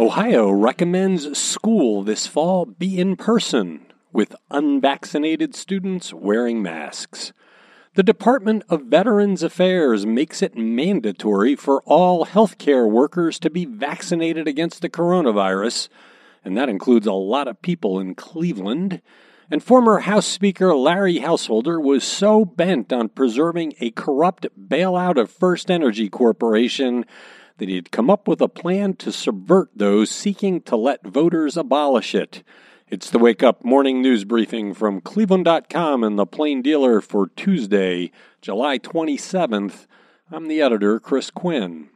Ohio recommends school this fall be in person with unvaccinated students wearing masks. The Department of Veterans Affairs makes it mandatory for all healthcare workers to be vaccinated against the coronavirus, and that includes a lot of people in Cleveland. And former House Speaker Larry Householder was so bent on preserving a corrupt bailout of FirstEnergy Corporation that he had come up with a plan to subvert those seeking to let voters abolish it. It's the Wake Up Morning News Briefing from Cleveland.com and the Plain Dealer for Tuesday, July 27th. I'm the editor, Chris Quinn.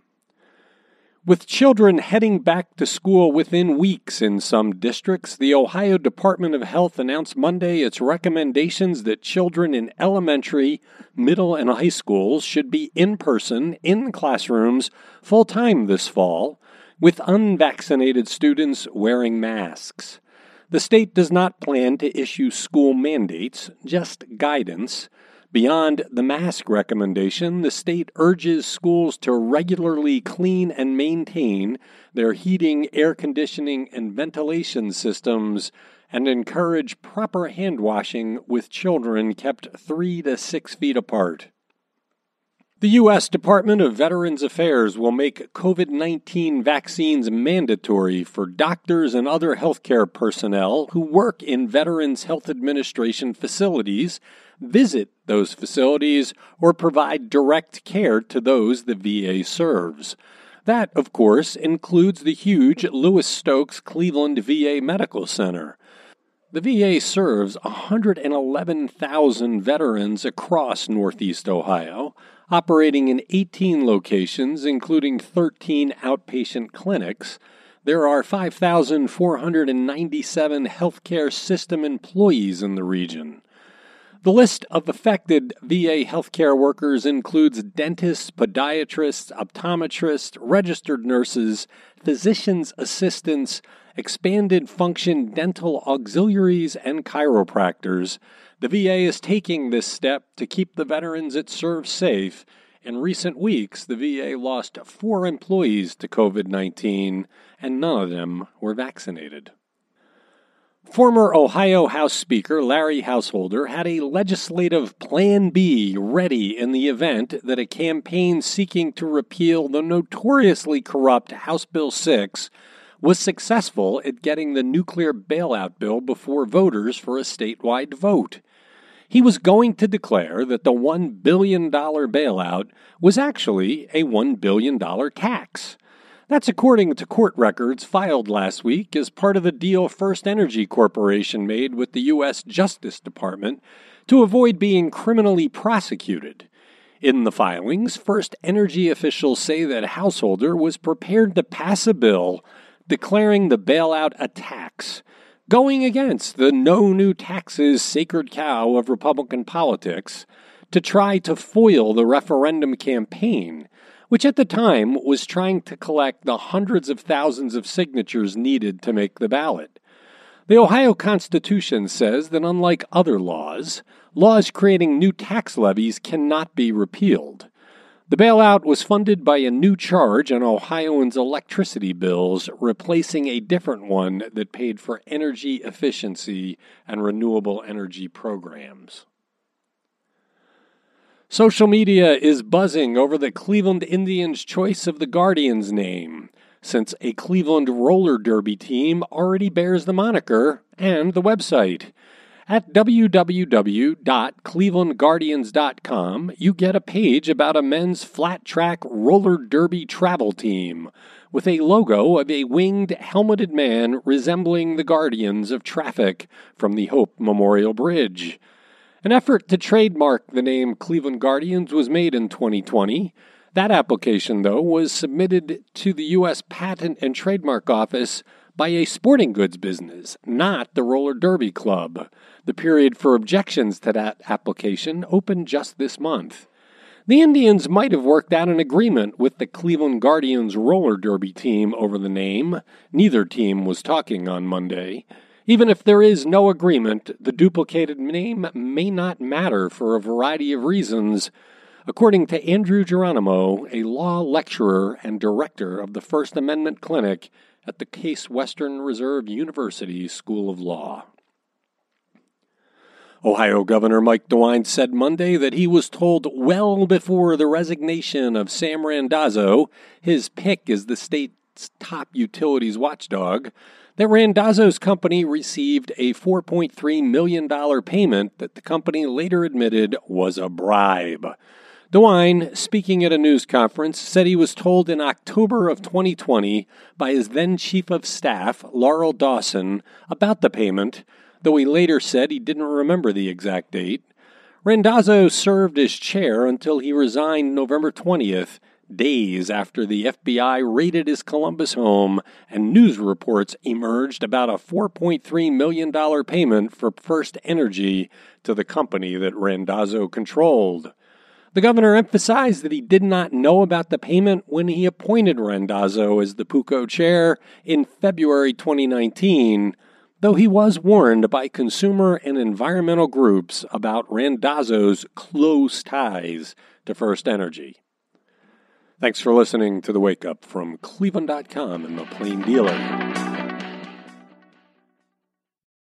With children heading back to school within weeks in some districts, the Ohio Department of Health announced Monday its recommendations that children in elementary, middle, and high schools should be in person, in classrooms, full time this fall, with unvaccinated students wearing masks. The state does not plan to issue school mandates, just guidance. Beyond the mask recommendation, the state urges schools to regularly clean and maintain their heating, air conditioning, and ventilation systems and encourage proper hand washing with children kept three to six feet apart. The U.S. Department of Veterans Affairs will make COVID 19 vaccines mandatory for doctors and other healthcare personnel who work in Veterans Health Administration facilities visit those facilities, or provide direct care to those the VA serves. That, of course, includes the huge Louis Stokes Cleveland VA Medical Center. The VA serves 111,000 veterans across Northeast Ohio, operating in 18 locations, including 13 outpatient clinics. There are 5,497 healthcare system employees in the region. The list of affected VA healthcare workers includes dentists, podiatrists, optometrists, registered nurses, physician's assistants, expanded function dental auxiliaries, and chiropractors. The VA is taking this step to keep the veterans it serves safe. In recent weeks, the VA lost four employees to COVID 19, and none of them were vaccinated. Former Ohio House Speaker Larry Householder had a legislative Plan B ready in the event that a campaign seeking to repeal the notoriously corrupt House Bill 6 was successful at getting the nuclear bailout bill before voters for a statewide vote. He was going to declare that the $1 billion bailout was actually a $1 billion tax. That's according to court records filed last week as part of the deal FirstEnergy Corporation made with the U.S. Justice Department to avoid being criminally prosecuted. In the filings, FirstEnergy officials say that Householder was prepared to pass a bill declaring the bailout a tax, going against the no new taxes sacred cow of Republican politics, to try to foil the referendum campaign which at the time was trying to collect the hundreds of thousands of signatures needed to make the ballot. The Ohio Constitution says that unlike other laws, laws creating new tax levies cannot be repealed. The bailout was funded by a new charge on Ohioans' electricity bills, replacing a different one that paid for energy efficiency and renewable energy programs. Social media is buzzing over the Cleveland Indians' choice of the Guardians name, since a Cleveland roller derby team already bears the moniker and the website. At www.clevelandguardians.com, you get a page about a men's flat track roller derby travel team with a logo of a winged helmeted man resembling the guardians of traffic from the Hope Memorial Bridge. An effort to trademark the name Cleveland Guardians was made in 2020. That application, though, was submitted to the U.S. Patent and Trademark Office by a sporting goods business, not the Roller Derby Club. The period for objections to that application opened just this month. The Indians might have worked out an agreement with the Cleveland Guardians roller derby team over the name. Neither team was talking on Monday. Even if there is no agreement, the duplicated name may not matter for a variety of reasons. according to Andrew Geronimo, a law lecturer and director of the First Amendment Clinic at the Case Western Reserve University School of Law. Ohio Governor Mike DeWine said Monday that he was told well before the resignation of Sam Randazzo, his pick as the state's top utilities watchdog, that Randazzo's company received a $4.3 million payment that the company later admitted was a bribe. DeWine, speaking at a news conference, said he was told in October of 2020 by his then chief of staff, Laurel Dawson, about the payment, though he later said he didn't remember the exact date. Randazzo served as chair until he resigned November 20th, days after the FBI raided his Columbus home and news reports emerged about a $4.3 million payment for FirstEnergy to the company that Randazzo controlled. The governor emphasized that he did not know about the payment when he appointed Randazzo as the PUCO chair in February 2019, though he was warned by consumer and environmental groups about Randazzo's close ties to FirstEnergy. Thanks for listening to The Wake Up from Cleveland.com and The Plain Dealer.